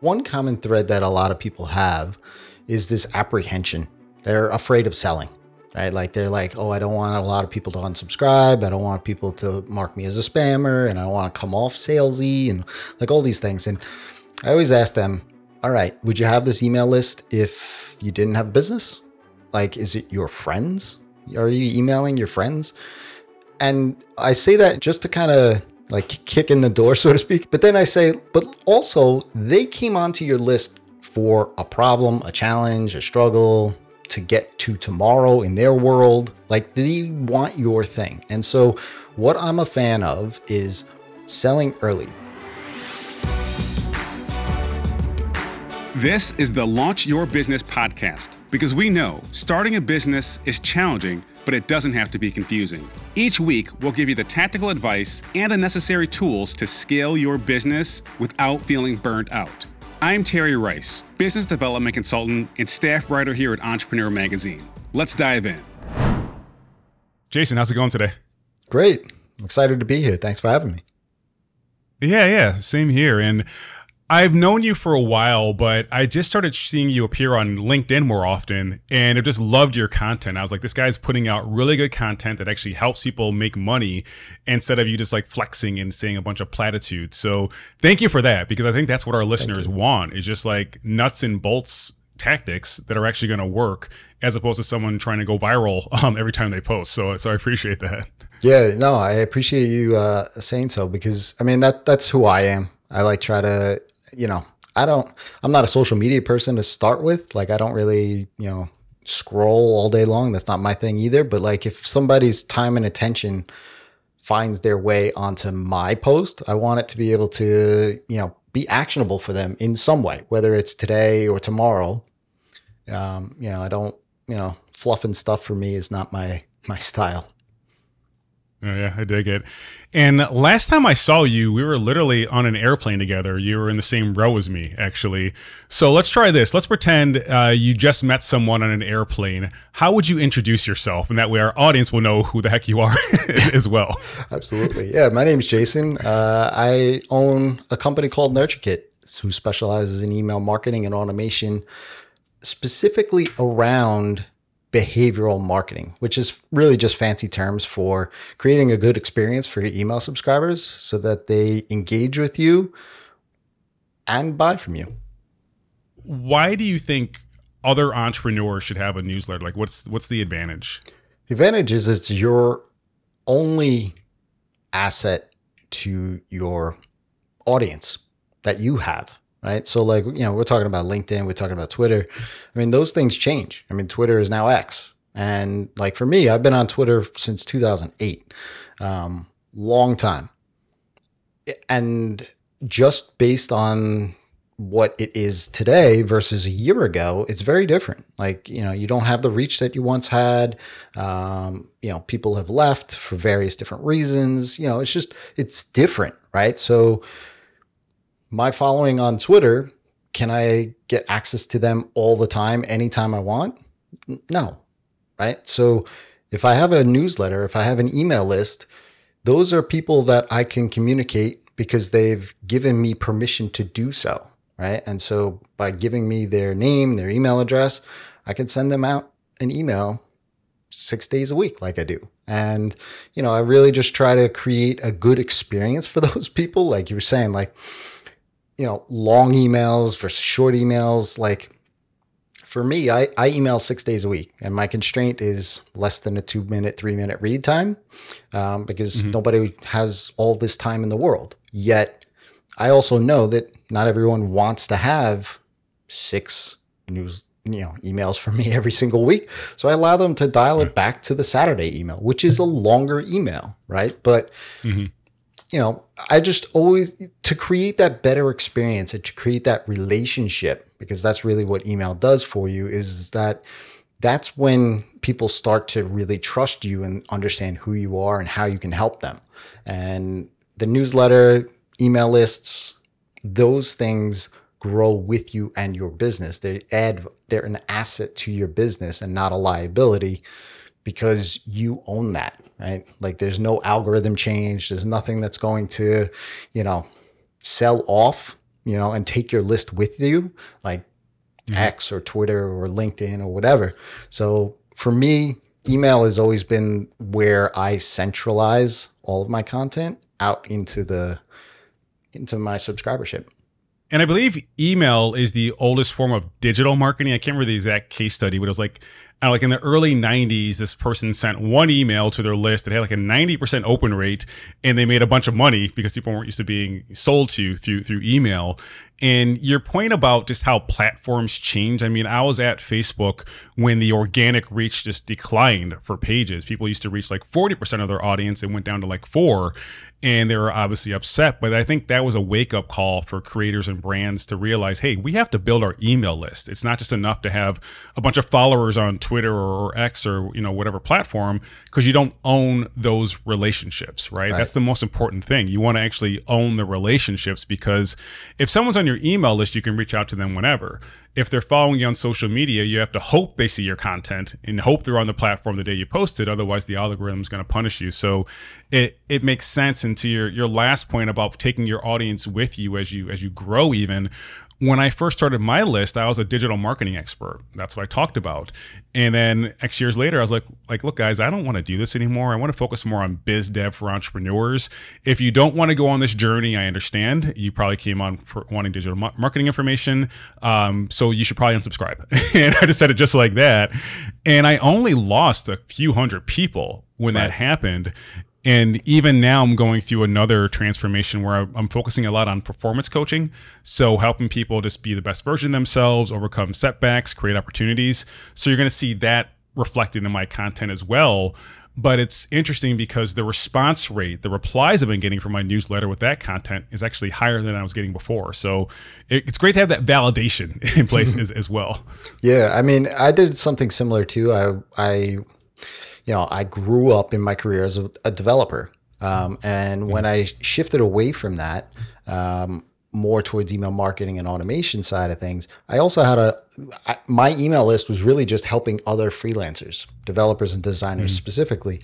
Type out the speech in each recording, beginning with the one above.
one common thread that a lot of people have is this apprehension. They're afraid of selling, right? Like they're like, oh, I don't want a lot of people to unsubscribe. I don't want people to mark me as a spammer and I don't want to come off salesy and like all these things. And I always ask them, all right, would you have this email list if you didn't have a business? Like, is it your friends? Are you emailing your friends? And I say that just to kind of like kick in the door, so to speak. But then I say, but also they came onto your list for a problem, a challenge, a struggle to get to tomorrow in their world. Like they want your thing. And so what I'm a fan of is selling early. This is the Launch Your Business podcast because we know starting a business is challenging, but it doesn't have to be confusing. Each week, we'll give you the tactical advice and the necessary tools to scale your business without feeling burnt out. I'm Terry Rice, business development consultant and staff writer here at Entrepreneur Magazine. Let's dive in. Jason, how's it going today? Great. I'm excited to be here. Thanks for having me. Yeah, yeah, same here. And I've known you for a while, but I just started seeing you appear on LinkedIn more often and I just loved your content. I was like, this guy's putting out really good content that actually helps people make money instead of you just like flexing and saying a bunch of platitudes. So thank you for that because I think that's what our listeners want is just like nuts and bolts tactics that are actually going to work as opposed to someone trying to go viral um, every time they post. So, so I appreciate that. Yeah, no, I appreciate you uh, saying so because I mean that that's who I am. I like try to you know, I don't, I'm not a social media person to start with. Like, I don't really, you know, scroll all day long. That's not my thing either. But like, if somebody's time and attention finds their way onto my post, I want it to be able to, you know, be actionable for them in some way, whether it's today or tomorrow. Um, you know, I don't, you know, fluffing stuff for me is not my my style. Oh, yeah, I dig it. And last time I saw you, we were literally on an airplane together. You were in the same row as me, actually. So let's try this. Let's pretend uh, you just met someone on an airplane. How would you introduce yourself? And that way our audience will know who the heck you are as well. Absolutely. Yeah, my name's Jason. Uh, I own a company called NurtureKit, who specializes in email marketing and automation, specifically around behavioral marketing, which is really just fancy terms for creating a good experience for your email subscribers so that they engage with you and buy from you. Why do you think other entrepreneurs should have a newsletter? Like what's what's the advantage? The advantage is it's your only asset to your audience that you have right? So like, you know, we're talking about LinkedIn, we're talking about Twitter. I mean, those things change. I mean, Twitter is now X. And like for me, I've been on Twitter since 2008. Um, long time. And just based on what it is today versus a year ago, it's very different. Like, you know, you don't have the reach that you once had. Um, you know, people have left for various different reasons. You know, it's just, it's different, right? So, my following on Twitter, can I get access to them all the time, anytime I want? No, right? So if I have a newsletter, if I have an email list, those are people that I can communicate because they've given me permission to do so, right? And so by giving me their name, their email address, I can send them out an email six days a week, like I do. And, you know, I really just try to create a good experience for those people. Like you were saying, like, you know, long emails versus short emails. Like for me, I, I email six days a week, and my constraint is less than a two minute, three minute read time um, because mm-hmm. nobody has all this time in the world. Yet, I also know that not everyone wants to have six news you know emails from me every single week so i allow them to dial it back to the saturday email which is a longer email right but mm-hmm you know, I just always to create that better experience and to create that relationship because that's really what email does for you is that that's when people start to really trust you and understand who you are and how you can help them. And the newsletter, email lists, those things grow with you and your business. They add they're an asset to your business and not a liability because you own that right? Like there's no algorithm change. There's nothing that's going to, you know, sell off you know, and take your list with you, like mm-hmm. X or Twitter or LinkedIn or whatever. So for me, email has always been where I centralize all of my content out into the into my subscribership. And I believe email is the oldest form of digital marketing. I can't remember the exact case study, but it was like and like in the early 90s, this person sent one email to their list that had like a 90% open rate, and they made a bunch of money because people weren't used to being sold to through through email. And your point about just how platforms change. I mean, I was at Facebook when the organic reach just declined for pages. People used to reach like 40% of their audience and went down to like four. And they were obviously upset. But I think that was a wake up call for creators and brands to realize hey, we have to build our email list. It's not just enough to have a bunch of followers on Twitter or, X or you know whatever platform because you don't own those relationships, right? right? That's the most important thing. You want to actually own the relationships because if someone's on your email list, you can reach out to them whenever. If they're following you on social media, you have to hope they see your content and hope they're on the platform the day you post it. Otherwise, the algorithm is going to punish you. So it it makes sense. And to your your last point about taking your audience with you as you as you grow, even when I first started my list, I was a digital marketing expert. That's what I talked about. And then X years later, I was like, like, look, guys, I don't want to do this anymore. I want to focus more on biz dev for entrepreneurs. If you don't want to go on this journey, I understand. You probably came on for wanting digital marketing information. Um, so you should probably unsubscribe. and I just said it just like that. And I only lost a few hundred people when right. that happened. And even now, I'm going through another transformation where I'm focusing a lot on performance coaching. So, helping people just be the best version of themselves, overcome setbacks, create opportunities. So, you're going to see that reflected in my content as well. But it's interesting because the response rate, the replies I've been getting from my newsletter with that content is actually higher than I was getting before. So it's great to have that validation in place as, as well. Yeah. I mean, I did something similar too. I, I, you know, I grew up in my career as a, a developer. Um, and when I shifted away from that, um, more towards email marketing and automation side of things, I also had a I, my email list was really just helping other freelancers, developers and designers mm-hmm. specifically.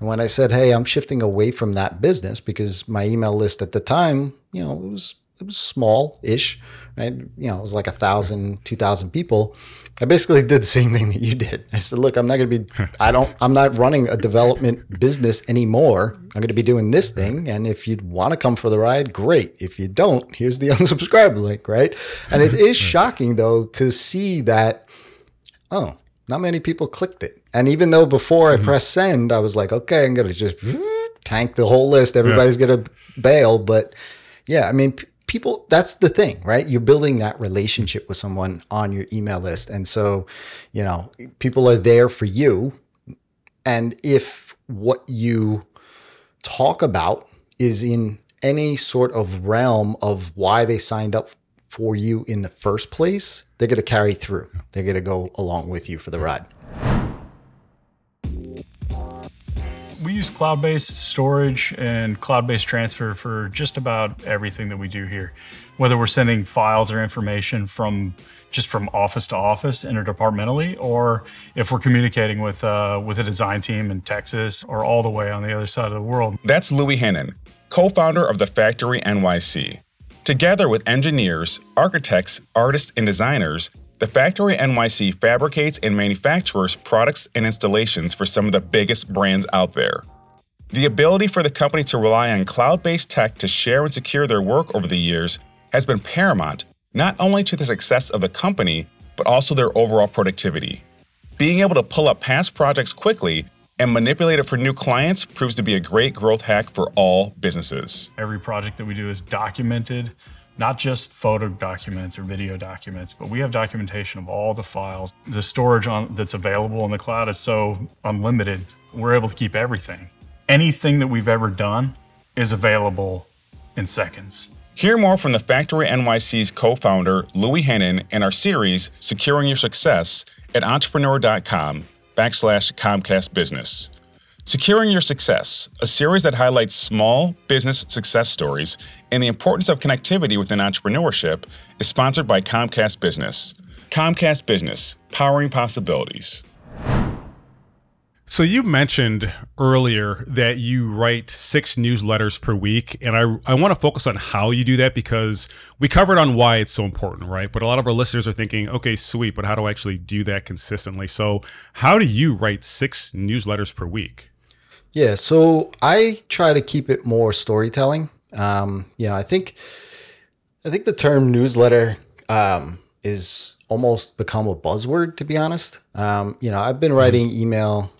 And when I said, "Hey, I'm shifting away from that business because my email list at the time, you know, it was it was small-ish, right? You know, it was like a thousand, two thousand people." I basically did the same thing that you did. I said, look, I'm not going to be, I don't, I'm not running a development business anymore. I'm going to be doing this thing. And if you want to come for the ride, great. If you don't, here's the unsubscribe link, right? And it is shocking though to see that, oh, not many people clicked it. And even though before I mm-hmm. pressed send, I was like, okay, I'm going to just tank the whole list. Everybody's yeah. going to bail. But yeah, I mean, people that's the thing right? You're building that relationship with someone on your email list. And so you know people are there for you. And if what you talk about is in any sort of realm of why they signed up for you in the first place they're going to carry through. They're going to go along with you for the ride use cloud based storage and cloud based transfer for just about everything that we do here. Whether we're sending files or information from just from office to office interdepartmentally, or if we're communicating with uh, with a design team in Texas or all the way on the other side of the world. That's Louis Hennon, co-founder of the Factory NYC. Together with engineers, architects, artists, and designers, the Factory NYC fabricates and manufactures products and installations for some of the biggest brands out there. The ability for the company to rely on cloud based tech to share and secure their work over the years has been paramount not only to the success of the company, but also their overall productivity. Being able to pull up past projects quickly and manipulate it for new clients proves to be a great growth hack for all businesses. Every project that we do is documented not just photo documents or video documents, but we have documentation of all the files. The storage on, that's available in the cloud is so unlimited, we're able to keep everything. Anything that we've ever done is available in seconds. Hear more from the Factory NYC's co founder, Louis Hennon, in our series, Securing Your Success, at entrepreneur.com backslash Comcast Business. Securing Your Success, a series that highlights small business success stories and the importance of connectivity within entrepreneurship, is sponsored by Comcast Business. Comcast Business, powering possibilities. So you mentioned earlier that you write six newsletters per week, and I I want to focus on how you do that because we covered on why it's so important, right? But a lot of our listeners are thinking, okay, sweet, but how do I actually do that consistently? So how do you write six newsletters per week? Yeah, so I try to keep it more storytelling. Um, you know, I think I think the term newsletter um, is almost become a buzzword, to be honest. Um, you know, I've been writing email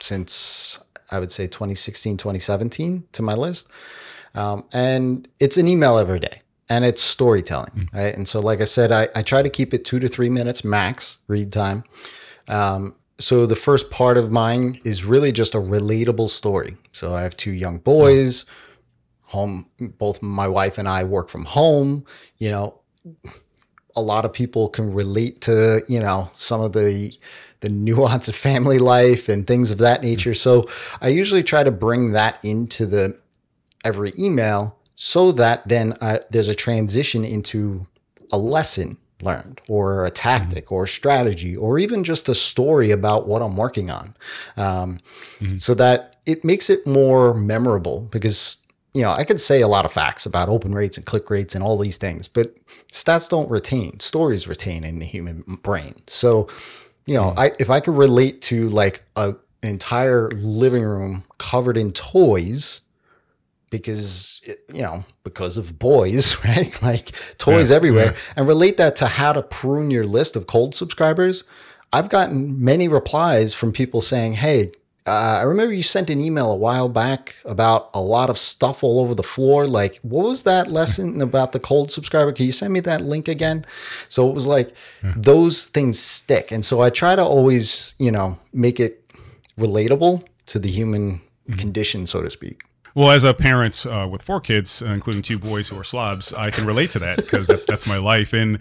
since I would say 2016, 2017 to my list. Um, and it's an email every day and it's storytelling, mm. right? And so, like I said, I, I try to keep it two to three minutes max read time. Um, so the first part of mine is really just a relatable story. So I have two young boys, home, both my wife and I work from home, you know, a lot of people can relate to, you know, some of the the nuance of family life and things of that mm-hmm. nature. So I usually try to bring that into the every email so that then I, there's a transition into a lesson learned or a tactic mm-hmm. or strategy or even just a story about what I'm working on. Um, mm-hmm. So that it makes it more memorable because you know, I could say a lot of facts about open rates and click rates and all these things, but stats don't retain. Stories retain in the human brain. So you know, I if I could relate to like a an entire living room covered in toys because it, you know because of boys right like toys yeah, everywhere yeah. and relate that to how to prune your list of cold subscribers i've gotten many replies from people saying hey uh, I remember you sent an email a while back about a lot of stuff all over the floor. Like, what was that lesson about the cold subscriber? Can you send me that link again? So it was like yeah. those things stick. And so I try to always, you know, make it relatable to the human mm-hmm. condition, so to speak. Well, as a parent uh, with four kids, uh, including two boys who are slobs, I can relate to that because that's that's my life. And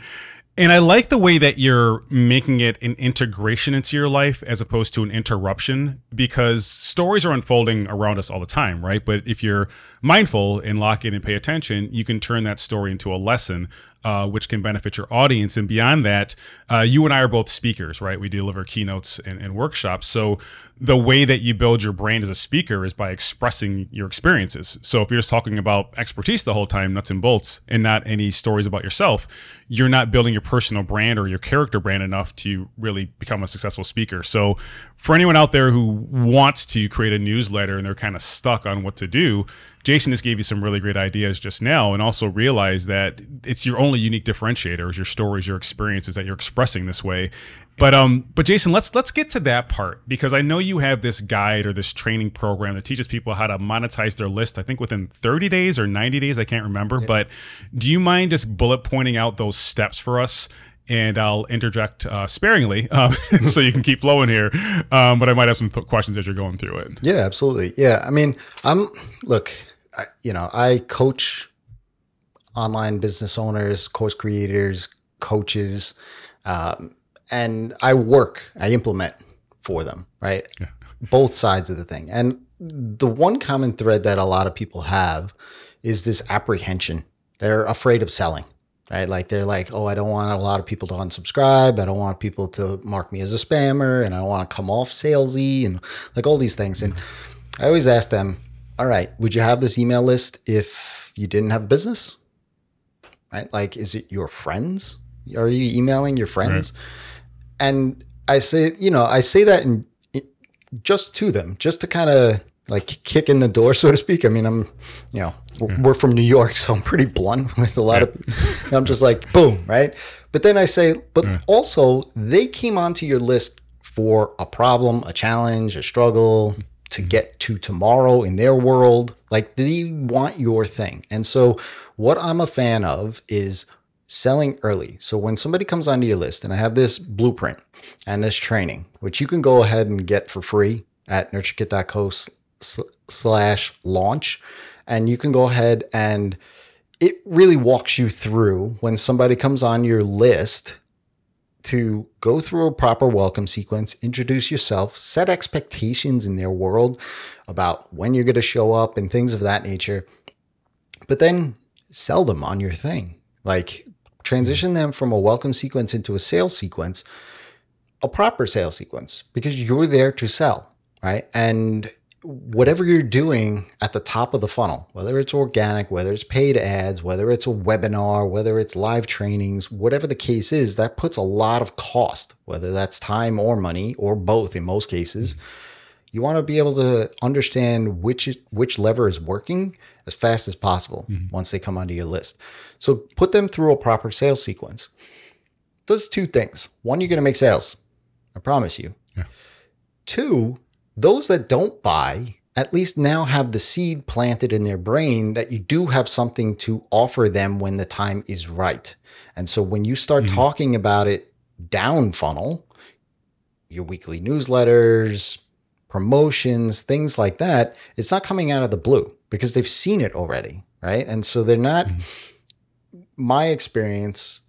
and I like the way that you're making it an integration into your life as opposed to an interruption because stories are unfolding around us all the time, right? But if you're mindful and lock in and pay attention, you can turn that story into a lesson uh, which can benefit your audience. And beyond that, uh, you and I are both speakers, right? We deliver keynotes and, and, workshops. So the way that you build your brand as a speaker is by expressing your experiences. So if you're just talking about expertise the whole time, nuts and bolts, and not any stories about yourself, you're not building your personal brand or your character brand enough to really become a successful speaker. So for anyone out there who wants to create a newsletter and they're kind of stuck on what to do, Jason just gave you some really great ideas just now, and also realize that it's your only unique differentiator is your stories, your experiences that you're expressing this way. But um, but Jason, let's let's get to that part because I know you have this guide or this training program that teaches people how to monetize their list. I think within 30 days or 90 days, I can't remember. Yeah. But do you mind just bullet pointing out those steps for us? and I'll interject uh, sparingly um, so you can keep flowing here. Um, but I might have some questions as you're going through it. Yeah, absolutely. Yeah, I mean, I'm look. I, you know, I coach online business owners, course creators, coaches, um, and I work, I implement for them, right? Yeah. Both sides of the thing. And the one common thread that a lot of people have is this apprehension. They're afraid of selling, right? Like they're like, oh, I don't want a lot of people to unsubscribe. I don't want people to mark me as a spammer and I don't want to come off salesy and like all these things. And I always ask them, all right, would you have this email list if you didn't have a business? Right? Like, is it your friends? Are you emailing your friends? Right. And I say, you know, I say that in, just to them, just to kind of like kick in the door, so to speak. I mean, I'm, you know, yeah. we're from New York, so I'm pretty blunt with a lot yeah. of, I'm just like, boom, right? But then I say, but yeah. also they came onto your list for a problem, a challenge, a struggle, to get to tomorrow in their world. Like they want your thing. And so what I'm a fan of is selling early. So when somebody comes onto your list and I have this blueprint and this training, which you can go ahead and get for free at nurturekit.co slash launch. And you can go ahead and it really walks you through when somebody comes on your list to go through a proper welcome sequence, introduce yourself, set expectations in their world about when you're going to show up and things of that nature, but then sell them on your thing. Like transition them from a welcome sequence into a sales sequence, a proper sales sequence, because you're there to sell. right? And whatever you're doing at the top of the funnel, whether it's organic, whether it's paid ads, whether it's a webinar, whether it's live trainings, whatever the case is, that puts a lot of cost, whether that's time or money or both in most cases. You want to be able to understand which which lever is working as fast as possible mm-hmm. once they come onto your list. So put them through a proper sales sequence. Does two things. One, you're going to make sales. I promise you. Yeah. Two, those that don't buy at least now have the seed planted in their brain that you do have something to offer them when the time is right. And so when you start mm-hmm. talking about it down funnel, your weekly newsletters, promotions, things like that, it's not coming out of the blue because they've seen it already, right? And so they're not mm-hmm. my experience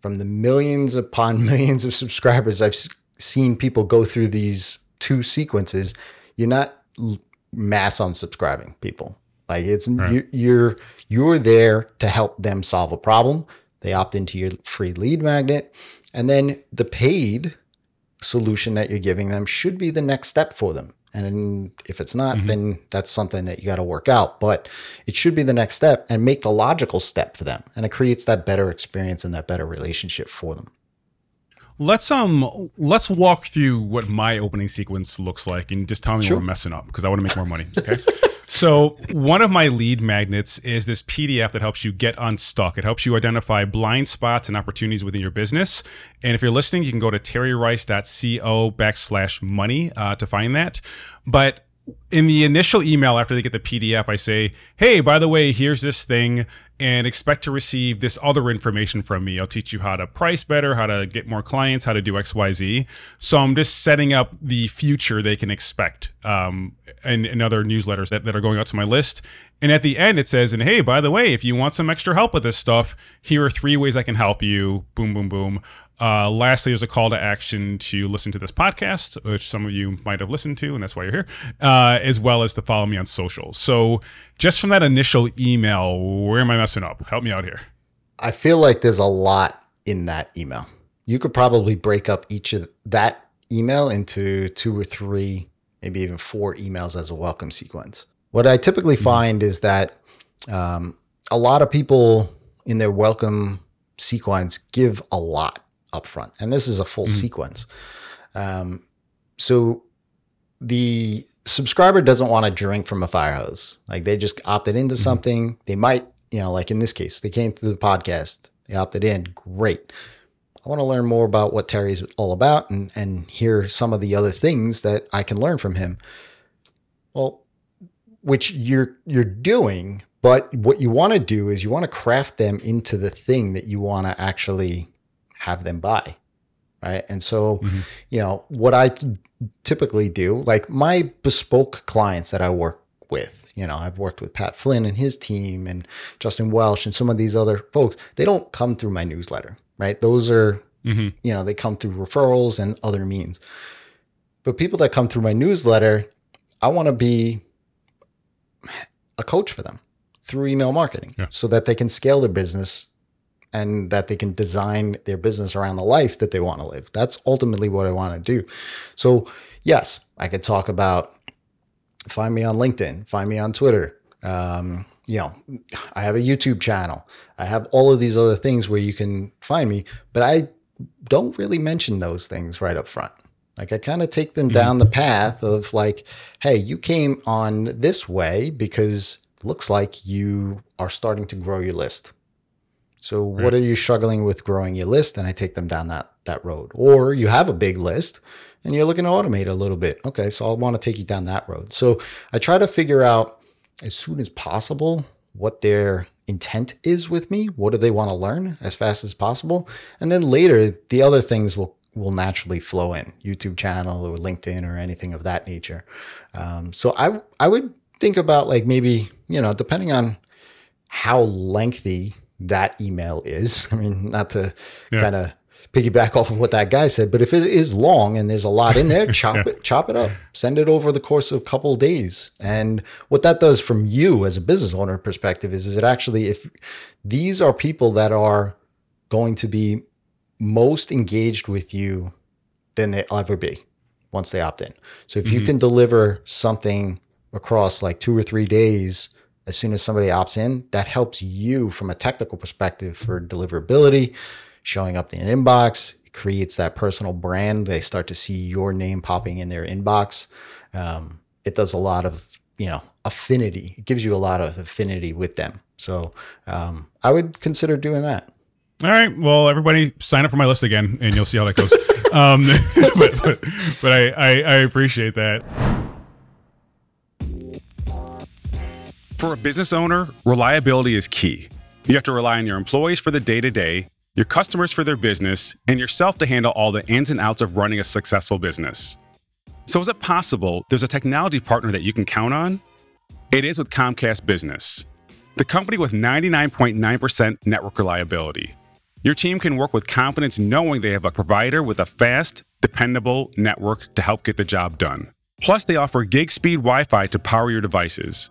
from the millions upon millions of subscribers I've seen people go through these two sequences, you're not mass unsubscribing people. Like it's you, you're you're there to help them solve a problem. They opt into your free lead magnet, and then the paid solution that you're giving them should be the next step for them. And if it's not, mm-hmm. then that's something that you got to work out. But it should be the next step and make the logical step for them. And it creates that better experience and that better relationship for them. Let's um let's walk through what my opening sequence looks like and just tell me Sure. we're messing up because I want to make more money. Okay. so one of my lead magnets is this PDF that helps you get unstuck. It helps you identify blind spots and opportunities within your business. And if you're listening, you can go to terryrice.co backslash money uh, to find that. But in the initial email after they get the PDF, I say, hey, by the way, here's this thing, and expect to receive this other information from me. I'll teach you how to price better, how to get more clients, how to do XYZ. So I'm just setting up the future they can expect um, in, in other newsletters that, that are going out to my list. And at the end, it says, and hey, by the way, if you want some extra help with this stuff, here are three ways I can help you. Boom, boom, boom. Uh, lastly, there's a call to action to listen to this podcast, which some of you might have listened to, and that's why you're here, uh, as well as to follow me on social. So, just from that initial email, where am I messing up? Help me out here. I feel like there's a lot in that email. You could probably break up each of that email into two or three, maybe even four emails as a welcome sequence. What I typically find is that um, a lot of people in their welcome sequence give a lot up front, and this is a full sequence. Um, so the subscriber doesn't want to drink from a fire hose. Like they just opted into something. They might, you know, like in this case, they came through the podcast, they opted in. Great. I want to learn more about what Terry's all about and, and hear some of the other things that I can learn from him. Well, which you're you're doing, but what you want to do is you want to craft them into the thing that you want to actually have them buy. Right. And so, mm-hmm. you know, what I t- typically do, like my bespoke clients that I work with, you know, I've worked with Pat Flynn and his team and Justin Welsh and some of these other folks, they don't come through my newsletter, right? Those are, mm-hmm. you know, they come through referrals and other means. But people that come through my newsletter, I want to be a coach for them through email marketing Yeah. so that they can scale their business and that they can design their business around the life that they want to live. That's ultimately what I want to do. So, yes, I could talk about find me on LinkedIn, find me on Twitter. Um, you know, I have a YouTube channel. I have all of these other things where you can find me, but I don't really mention those things right up front. Like I kind of take them down the path of like, hey, you came on this way because it looks like you are starting to grow your list. So what are you struggling with growing your list? And I take them down that that road. Or you have a big list and you're looking to automate a little bit. Okay, so I want to take you down that road. So I try to figure out as soon as possible what their intent is with me. What do they want to learn as fast as possible? And then later the other things will will naturally flow in YouTube channel or LinkedIn or anything of that nature. Um, so I I would think about like maybe you know depending on how lengthy that email is. I mean, not to Yeah. kind of piggyback off of what that guy said, but if it is long and there's a lot in there, chop it, chop it up, send it over the course of a couple of days. And what that does from you as a business owner perspective is, is it actually, if these are people that are going to be most engaged with you than they'll ever be, once they opt in. So if you mm-hmm. can deliver something across like two or three days as soon as somebody opts in, that helps you from a technical perspective for deliverability, showing up in an inbox. It creates that personal brand. They start to see your name popping in their inbox. Um, it does a lot of you know affinity. It gives you a lot of affinity with them. So um, I would consider doing that. All right. Well, everybody sign up for my list again, and you'll see how that goes. um, but but, but I, I, I appreciate that. For a business owner, reliability is key. You have to rely on your employees for the day to day, your customers for their business, and yourself to handle all the ins and outs of running a successful business. So, is it possible there's a technology partner that you can count on? It is with Comcast Business, the company with 99.9% network reliability. Your team can work with confidence knowing they have a provider with a fast, dependable network to help get the job done. Plus, they offer gig speed Wi Fi to power your devices.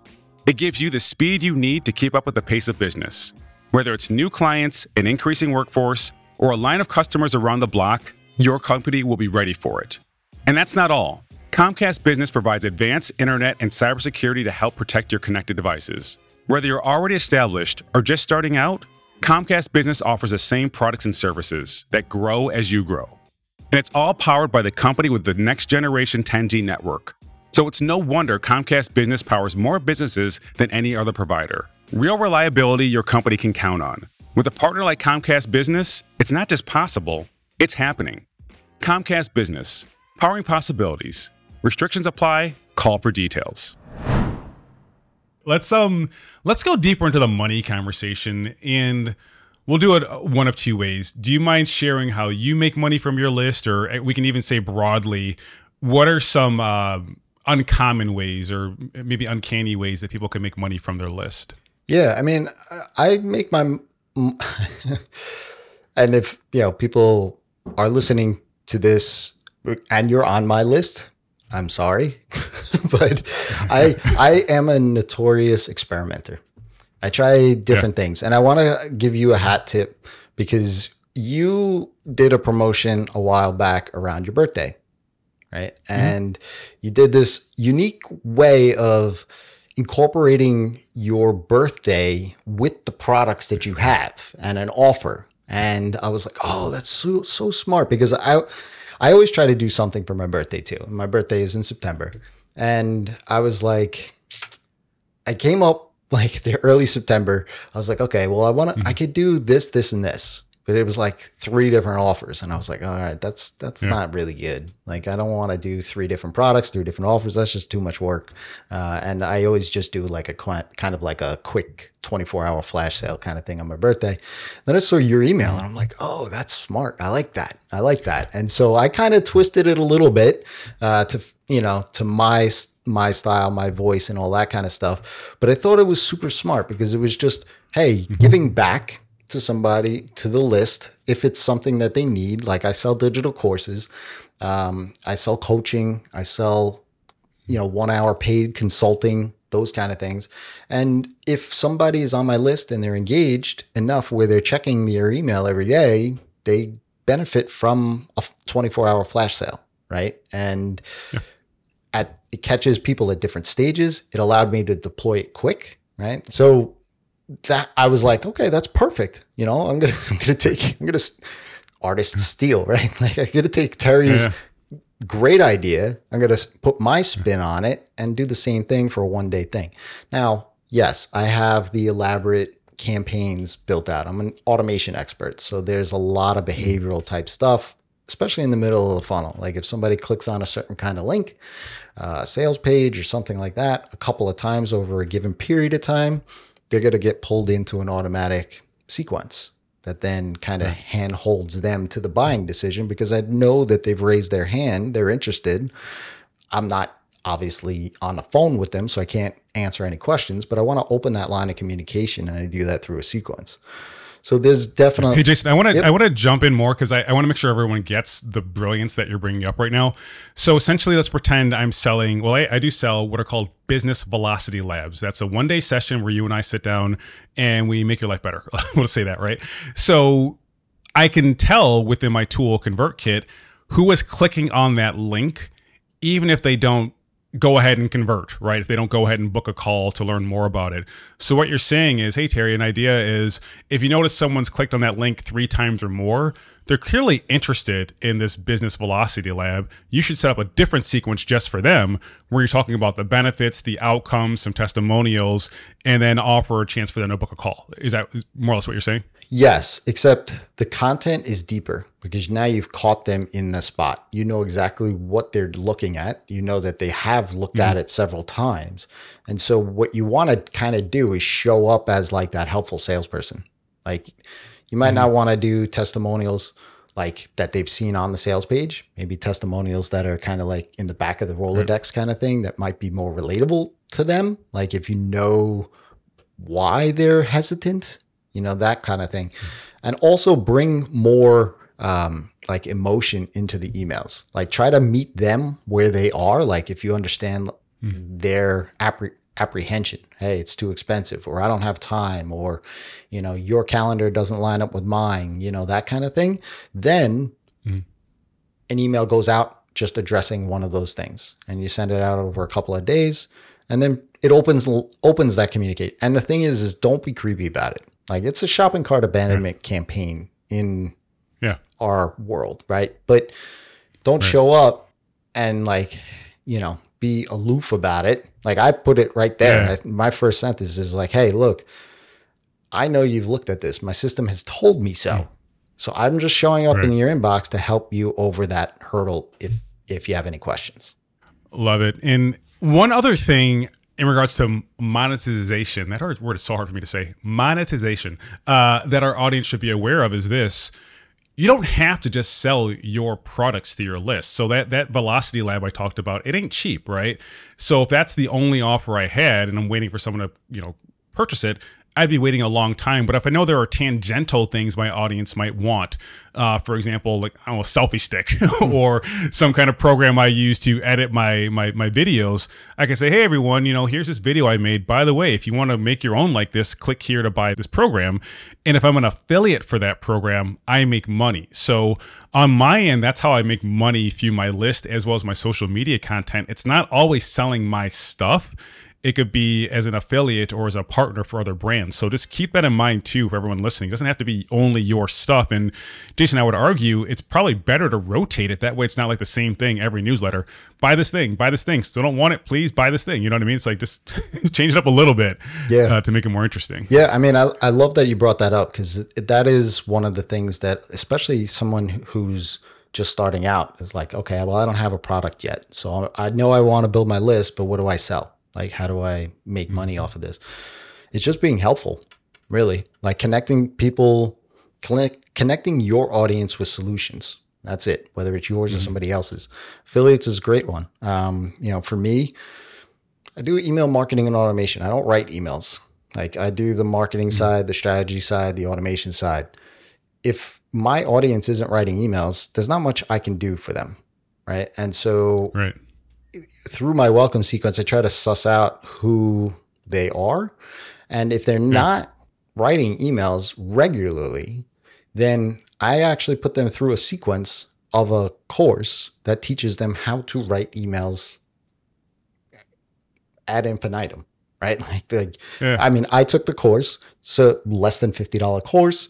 It gives you the speed you need to keep up with the pace of business. Whether it's new clients, an increasing workforce, or a line of customers around the block, your company will be ready for it. And that's not all. Comcast Business provides advanced internet and cybersecurity to help protect your connected devices. Whether you're already established or just starting out, Comcast Business offers the same products and services that grow as you grow. And it's all powered by the company with the next generation 10G network. So it's no wonder Comcast Business powers more businesses than any other provider. Real reliability your company can count on. With a partner like Comcast Business, it's not just possible, it's happening. Comcast Business, powering possibilities. Restrictions apply. Call for details. Let's um let's go deeper into the money conversation and we'll do it one of two ways. Do you mind sharing how you make money from your list or we can even say broadly what are some uh, uncommon ways or maybe uncanny ways that people can make money from their list? Yeah, I mean, I make my and if you know people are listening to this and you're on my list, I'm sorry, but I I am a notorious experimenter. I try different yeah. things, and I want to give you a hat tip because you did a promotion a while back around your birthday, right? Mm-hmm. And you did this unique way of incorporating your birthday with the products that you have and an offer. And I was like, oh, that's so, so smart because I I always try to do something for my birthday too. My birthday is in September. And I was like, I came up like the early September. I was like, okay, well, I want to, mm-hmm. I could do this, this, and this but it was like three different offers and i was like all right that's that's yeah. not really good. Like i don't want to do three different products three different offers that's just too much work. Uh, and i always just do like a kind of like a quick 24 hour flash sale kind of thing on my birthday. Then i saw your email and i'm like oh that's smart. I like that. I like that. And so i kind of twisted it a little bit uh, to you know to my my style my voice and all that kind of stuff but i thought it was super smart because it was just hey mm-hmm. giving back to somebody to the list if it's something that they need. Like I sell digital courses, um, I sell coaching, I sell, you know, one hour paid consulting, those kind of things. And if somebody is on my list and they're engaged enough where they're checking their email every day, they benefit from a 24 hour flash sale, right? And yeah. at it catches people at different stages. It allowed me to deploy it quick, right? So that I was like, okay, that's perfect. You know, I'm gonna I'm gonna take I'm gonna artist steal right. Like I'm gonna take Terry's yeah. great idea. I'm gonna put my spin on it and do the same thing for a one day thing. Now, yes, I have the elaborate campaigns built out. I'm an automation expert, so there's a lot of behavioral type stuff, especially in the middle of the funnel. Like if somebody clicks on a certain kind of link, uh, sales page or something like that, a couple of times over a given period of time they're going to get pulled into an automatic sequence that then kind of right. hand holds them to the buying decision because I know that they've raised their hand, they're interested. I'm not obviously on the phone with them, so I can't answer any questions, but I want to open that line of communication and I do that through a sequence. So there's definitely. Hey, Jason, I want to yep. I want to jump in more because I, I want to make sure everyone gets the brilliance that you're bringing up right now. So essentially, let's pretend I'm selling. Well, I, I do sell what are called business velocity labs. That's a one day session where you and I sit down and we make your life better. we'll say that, right? So I can tell within my tool ConvertKit who was clicking on that link even if they don't go ahead and convert, right? If they don't go ahead and book a call to learn more about it. So what you're saying is, hey Terry, an idea is if you notice someone's clicked on that link 3 times or more, they're clearly interested in this business velocity lab. You should set up a different sequence just for them where you're talking about the benefits, the outcomes, some testimonials, and then offer a chance for them to book a call. Is that more or less what you're saying? Yes, except the content is deeper because now you've caught them in the spot. You know exactly what they're looking at. You know that they have looked mm-hmm. at it several times. And so what you want to kind of do is show up as like that helpful salesperson. Like you might mm-hmm. not want to do testimonials like that they've seen on the sales page, maybe testimonials that are kind of like in the back of the Rolodex right. kind of thing that might be more relatable to them. Like if you know why they're hesitant you know, that kind of thing. And also bring more um, like emotion into the emails. Like try to meet them where they are. Like if you understand mm-hmm. their appre- apprehension, hey, it's too expensive, or I don't have time, or you know, your calendar doesn't line up with mine, you know, that kind of thing. Then mm-hmm. an email goes out just addressing one of those things, and you send it out over a couple of days, and then it opens opens that communicate. And the thing is, is don't be creepy about it. Like it's a shopping cart abandonment yeah. campaign in yeah. our world, right? But don't right. show up and like, you know, be aloof about it. Like I put it right there. Yeah. I, my first sentence is like, "Hey, look, I know you've looked at this. My system has told me so. Mm. So I'm just showing up right. in your inbox to help you over that hurdle if if you have any questions." Love it. And one other thing in regards to monetization, that word is so hard for me to say. Monetization uh, that our audience should be aware of is this: you don't have to just sell your products to your list. So that that velocity lab I talked about, it ain't cheap, right? So if that's the only offer I had, and I'm waiting for someone to you know purchase it, I'd be waiting a long time. But if I know there are tangential things my audience might want, uh, for example, like I don't know, a selfie stick or some kind of program I use to edit my, my my videos, I can say, hey everyone, you know, here's this video I made. By the way, if you want to make your own like this, click here to buy this program. And if I'm an affiliate for that program, I make money. So on my end, that's how I make money through my list as well as my social media content. It's not always selling my stuff it could be as an affiliate or as a partner for other brands. So just keep that in mind too for everyone listening. It doesn't have to be only your stuff. And Jason, I would argue it's probably better to rotate it. That way it's not like the same thing every newsletter. Buy this thing, buy this thing. Still don't want it, please buy this thing. You know what I mean? It's like just change it up a little bit yeah. Uh, to make it more interesting. Yeah. I mean, I, I love that you brought that up because that is one of the things that, especially someone who's just starting out is like, okay, well, I don't have a product yet. So I know I want to build my list, but what do I sell? Like, how do I make money mm-hmm. off of this? It's just being helpful, really. Like connecting people, connect, connecting your audience with solutions. That's it. Whether it's yours mm-hmm. or somebody else's. Affiliates is a great one. Um, you know, for me, I do email marketing and automation. I don't write emails. Like I do the marketing mm-hmm. side, the strategy side, the automation side. If my audience isn't writing emails, there's not much I can do for them. Right. And so right through my welcome sequence, I try to suss out who they are. And if they're yeah. not writing emails regularly, then I actually put them through a sequence of a course that teaches them how to write emails ad infinitum, right? Like, like yeah. I mean, I took the course, so less than $50 course,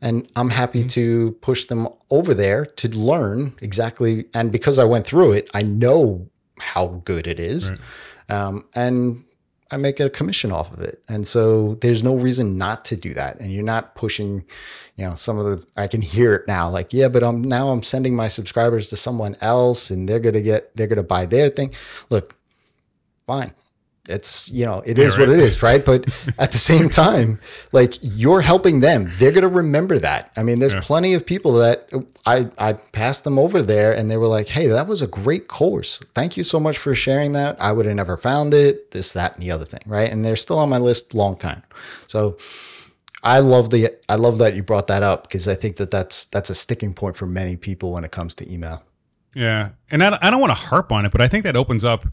and I'm happy mm-hmm. to push them over there to learn exactly. And because I went through it, I know how good it is. Right. Um, and I make a commission off of it. And so there's no reason not to do that. And you're not pushing, you know, some of the, I can hear it now, like, yeah, but I'm now I'm sending my subscribers to someone else and they're going to get, they're going to buy their thing. Look, fine it's you know it is right. what it is right? But at the same time like you're helping them. They're going to remember that. I mean there's yeah. plenty of people that i i passed them over there and they were like hey that was a great course. Thank you so much for sharing that. I would have never found it this that and the other thing right? And they're still on my list long time. So i love the i love that you brought that up because i think that that's that's a sticking point for many people when it comes to email. Yeah. And i, I don't want to harp on it but i think that opens up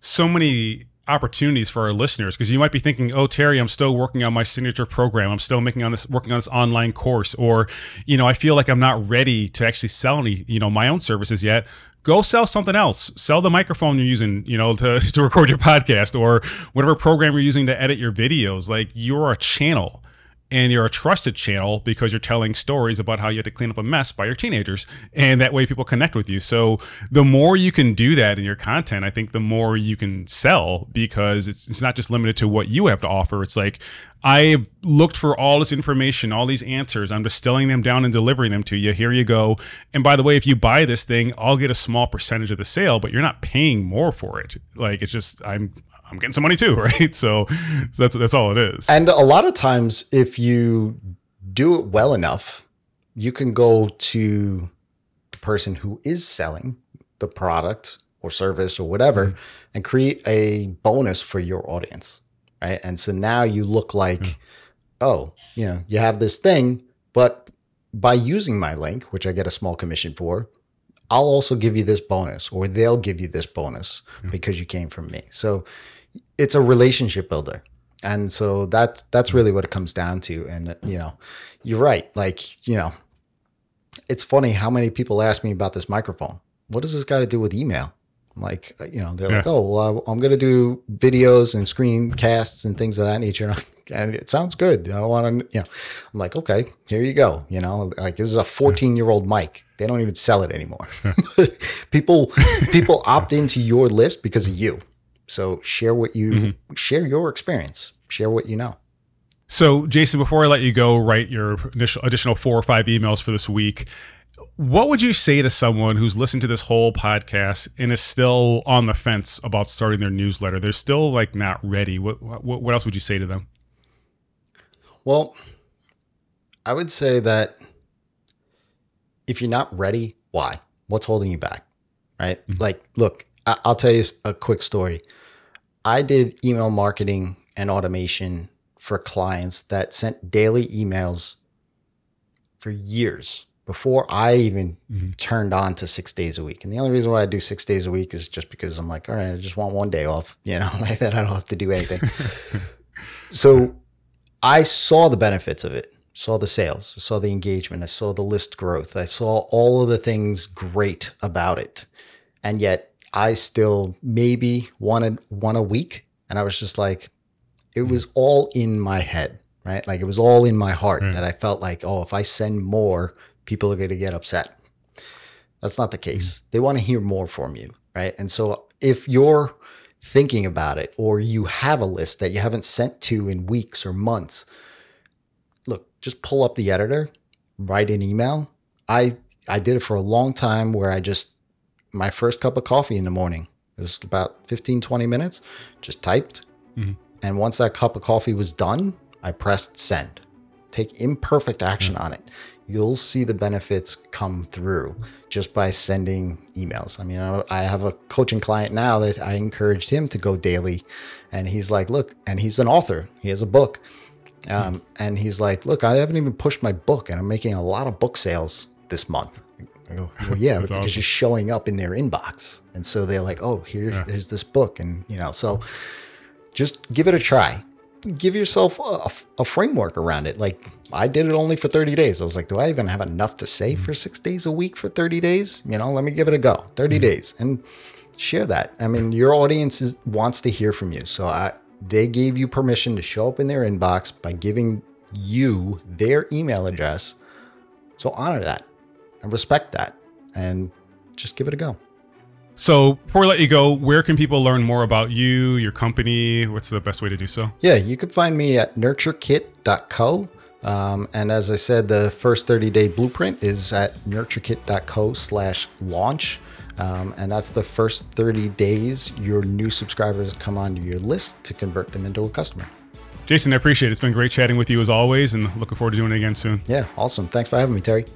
so many opportunities for our listeners because you might be thinking, "Oh, Terry, I'm still working on my signature program. I'm still making on this working on this online course or, you know, I feel like I'm not ready to actually sell any, you know, my own services yet." Go sell something else. Sell the microphone you're using, you know, to, to record your podcast or whatever program you're using to edit your videos. Like you're a channel and you're a trusted channel because you're telling stories about how you had to clean up a mess by your teenagers and that way people connect with you. So the more you can do that in your content i think the more you can sell because it's, it's not just limited to what you have to offer. It's like i looked for all this information all these answers. I'm distilling them down and delivering them to you. Here you go. And by the way if you buy this thing i'll get a small percentage of the sale but you're not paying more for it. Like it's just i'm I'm getting some money too, right? So, so that's that's all it is. And a lot of times, if you do it well enough, you can go to the person who is selling the product or service or whatever mm-hmm. and create a bonus for your audience, right? And so now you look like, oh, you know, you have this thing, but by using my link, which I get a small commission for, I'll also give you this bonus or they'll give you this bonus because you came from me. So it's a relationship builder. And so that's that's really what it comes down to. And you know you're right. Like you know it's funny how many people ask me about this microphone. What does this got to do with email like you know they're yeah. like oh well i'm going to do videos and screencasts and things of that nature. And it sounds good. I don't want to you know i'm like okay here you go you know? Like this is a 14 year old mic. They don't even sell it anymore. People people opt into your list because of you. So share what you mm-hmm. share your experience, share what you know. So, Jason, before I let you go, write your initial, additional four or five emails for this week. What would you say to someone who's listened to this whole podcast and is still on the fence about starting their newsletter? They're still like not ready. What what, what else would you say to them? Well, I would say that if you're not ready, why? What's holding you back? Right? Mm-hmm. Like, look, I'll tell you a quick story. I did email marketing and automation for clients that sent daily emails for years before I even mm-hmm. turned on to six days a week. And the only reason why I do six days a week is just because I'm like, all right, I just want one day off, you know, like that. I don't have to do anything. so I saw the benefits of it, saw the sales, I saw the engagement, I saw the list growth, I saw all of the things great about it. And yet I still maybe wanted one a week. And I was just like, it was hmm. all in my head, right? Like it was all in my heart mm. that I felt like, oh, if I send more, people are going to get upset. That's not the case. Mm. They want to hear more from you, right? And so if you're thinking about it or you have a list that you haven't sent to in weeks or months, look, just pull up the editor, write an email. I I did it for a long time where I just my first cup of coffee in the morning. It was about 15, 20 minutes, just typed. Mm-hmm. And once that cup of coffee was done, I pressed send. Take imperfect action mm-hmm. on it. You'll see the benefits come through just by sending emails. I mean, I have a coaching client now that I encouraged him to go daily. And he's like, look, and he's an author, he has a book. Um, and he's like, look, I haven't even pushed my book, and I'm making a lot of book sales this month. I go, well, yeah, because awesome. you're showing up in their inbox. And so they're like, oh, here, yeah. here's this book. And, you know, so just give it a try. Give yourself a, a, framework around it. Like I did it only for 30 days. I was like, do I even have enough to say mm-hmm. for six days a week for 30 days? You know, let me give it a go. 30 mm-hmm. days and share that. I mean, your audience is, wants to hear from you. So I, they gave you permission to show up in their inbox by giving you their email address. So honor that and respect that and just give it a go. So, before we let you go, where can people learn more about you, your company? What's the best way to do so? Yeah, you can find me at nurturekit.co. Um, and as I said, the first 30 day blueprint is at nurturekit.co slash launch. Um, and that's the first 30 days your new subscribers come onto your list to convert them into a customer. Jason, I appreciate it. It's been great chatting with you as always, and looking forward to doing it again soon. Yeah, awesome. Thanks for having me, Terry.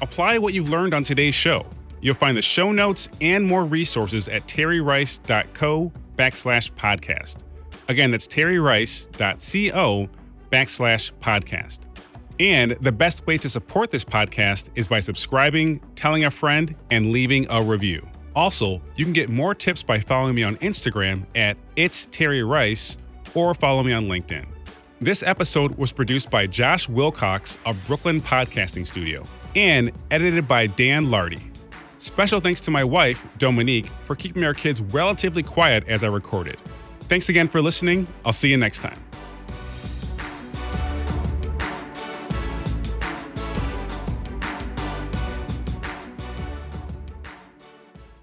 Apply what you've learned on today's show. You'll find the show notes and more resources at terryrice.co backslash podcast. Again, that's terryrice.co backslash podcast. And the best way to support this podcast is by subscribing, telling a friend, and leaving a review. Also, you can get more tips by following me on Instagram at It's Terry Rice or follow me on LinkedIn. This episode was produced by Josh Wilcox of Brooklyn Podcasting Studio and edited by Dan Lardy. Special thanks to my wife, Dominique, for keeping our kids relatively quiet as I recorded. Thanks again for listening. I'll see you next time.